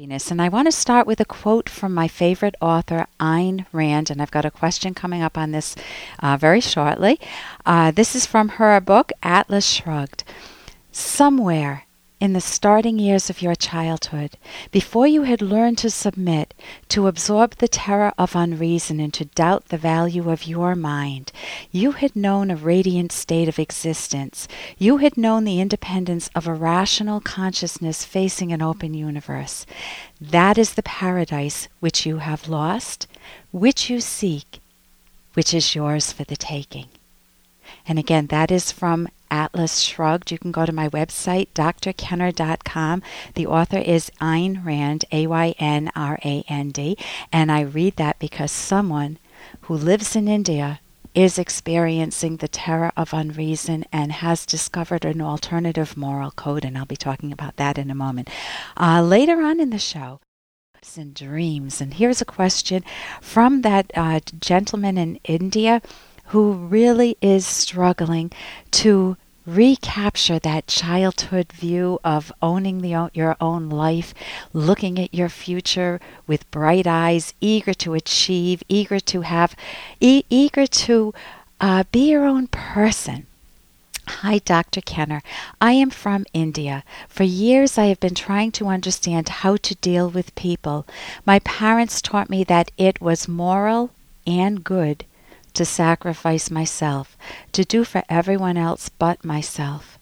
happiness. And I want to start with a quote from my favorite author, Ayn Rand. And I've got a question coming up on this uh, very shortly. Uh, this is from her book, Atlas Shrugged. Somewhere in the starting years of your childhood, before you had learned to submit, to absorb the terror of unreason, and to doubt the value of your mind, you had known a radiant state of existence. You had known the independence of a rational consciousness facing an open universe. That is the paradise which you have lost, which you seek, which is yours for the taking. And again, that is from Atlas Shrugged. You can go to my website, drkenner.com. The author is Ayn Rand, A Y N R A N D. And I read that because someone who lives in India is experiencing the terror of unreason and has discovered an alternative moral code. And I'll be talking about that in a moment. Uh, later on in the show, and dreams. And here's a question from that uh, gentleman in India who really is struggling to recapture that childhood view of owning the, your own life, looking at your future with bright eyes, eager to achieve, eager to have, e- eager to uh, be your own person. Hi, Dr. Kenner. I am from India. For years, I have been trying to understand how to deal with people. My parents taught me that it was moral and good to sacrifice myself, to do for everyone else but myself.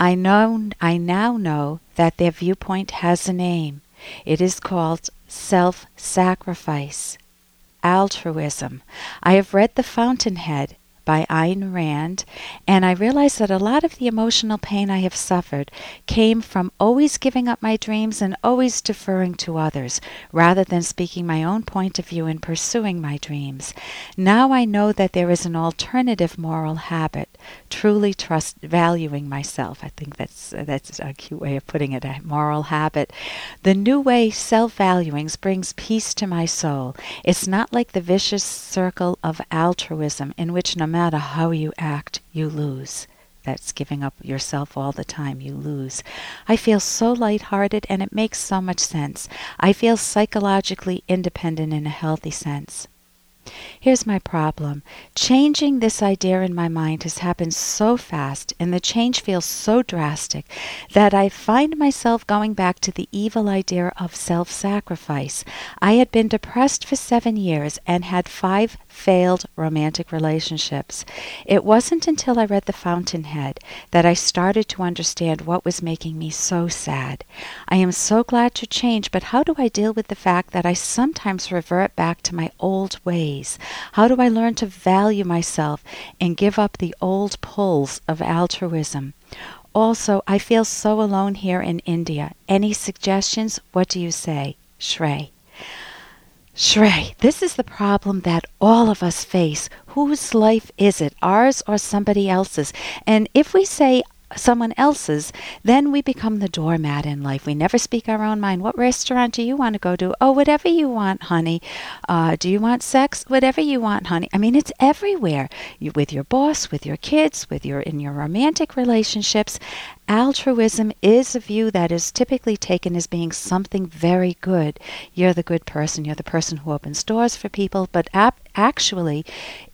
I know I now know that their viewpoint has a name. It is called self sacrifice, altruism. I have read The Fountainhead by Ayn Rand, and I realized that a lot of the emotional pain I have suffered came from always giving up my dreams and always deferring to others, rather than speaking my own point of view and pursuing my dreams. Now I know that there is an alternative moral habit, truly trust valuing myself. I think that's that's a cute way of putting it, a moral habit. The new way self-valuing brings peace to my soul. It's not like the vicious circle of altruism in which no matter how you act, you lose. That's giving up yourself all the time. You lose. I feel so lighthearted and it makes so much sense. I feel psychologically independent in a healthy sense. Here's my problem. Changing this idea in my mind has happened so fast, and the change feels so drastic, that I find myself going back to the evil idea of self sacrifice. I had been depressed for seven years and had five failed romantic relationships. It wasn't until I read The Fountainhead that I started to understand what was making me so sad. I am so glad to change, but how do I deal with the fact that I sometimes revert back to my old ways? How do I learn to value myself and give up the old pulls of altruism? Also, I feel so alone here in India. Any suggestions? What do you say? Shrey. Shrey, this is the problem that all of us face. Whose life is it, ours or somebody else's? And if we say someone else's, then we become the doormat in life. We never speak our own mind. What restaurant do you want to go to? Oh, whatever you want, honey. Uh, do you want sex? Whatever you want, honey. I mean, it's everywhere. You, with your boss, with your kids, with your in your romantic relationships. Altruism is a view that is typically taken as being something very good. You're the good person. You're the person who opens doors for people. But ap- actually,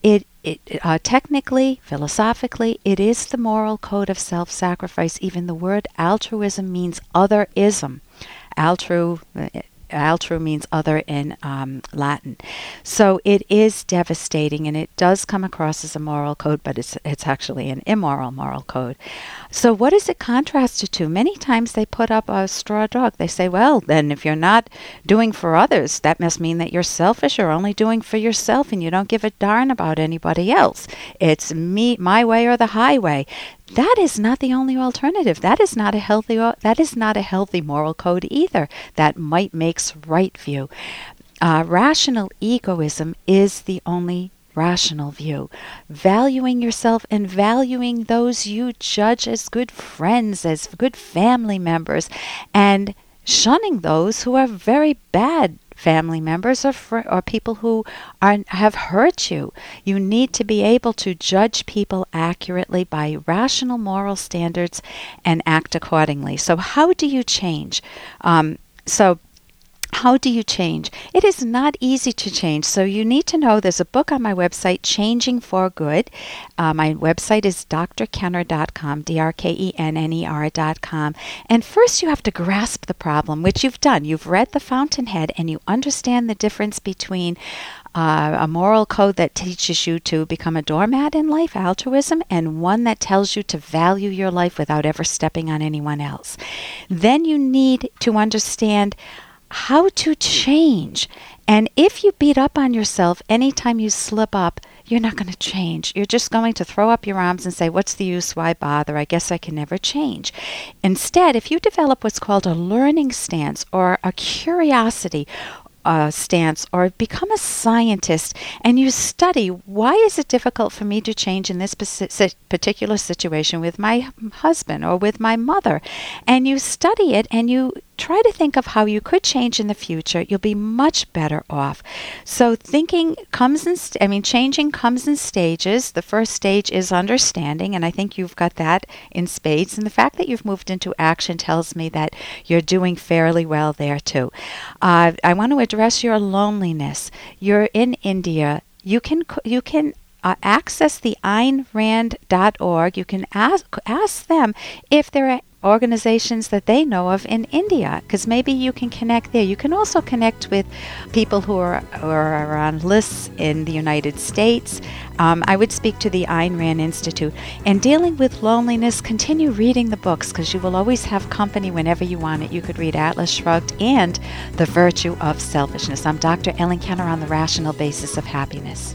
it it, uh, technically, philosophically, it is the moral code of self sacrifice. Even the word altruism means otherism. Altru, altru means other in um, Latin. So it is devastating and it does come across as a moral code, but it's, it's actually an immoral moral code. So what is it contrasted to? Many times they put up a straw dog. They say, well, then if you're not doing for others, that must mean that you're selfish. You're only doing for yourself and you don't give a darn about anybody else. It's me, my way or the highway that is not the only alternative. That is not a healthy that is not a healthy moral code either. That might makes right view. Uh, rational egoism is the only rational view. Valuing yourself and valuing those you judge as good friends, as good family members, and shunning those who are very bad family members or, fr- or people who are, have hurt you. You need to be able to judge people accurately by rational moral standards and act accordingly. So, how do you change? Um, so, How do you change? It is not easy to change. So you need to know there's a book on my website, Changing for Good. Uh, my website is drkenner.com, D R K E N N E R.com. And first you have to grasp the problem, which you've done. You've read The Fountainhead and you understand the difference between uh, a moral code that teaches you to become a doormat in life, altruism, and one that tells you to value your life without ever stepping on anyone else. Then you need to understand how to change. And if you beat up on yourself anytime you slip up, you're not going to change. You're just going to throw up your arms and say, What's the use? Why bother? I guess I can never change. Instead, if you develop what's called a learning stance or a curiosity uh, stance or become a scientist and you study why is it difficult for me to change in this particular situation with my husband or with my mother and you study it and you try to think of how you could change in the future you'll be much better off so thinking comes in st- i mean changing comes in stages the first stage is understanding and i think you've got that in spades and the fact that you've moved into action tells me that you're doing fairly well there too uh, i want to address your loneliness. You're in India. You can you can uh, access the AynRand.org. You can ask ask them if there are organizations that they know of in India, because maybe you can connect there. You can also connect with people who are, who are on lists in the United States. Um, I would speak to the Ayn Rand Institute. And dealing with loneliness, continue reading the books because you will always have company whenever you want it. You could read Atlas Shrugged and The Virtue of Selfishness. I'm Dr. Ellen Kenner on the Rational Basis of Happiness.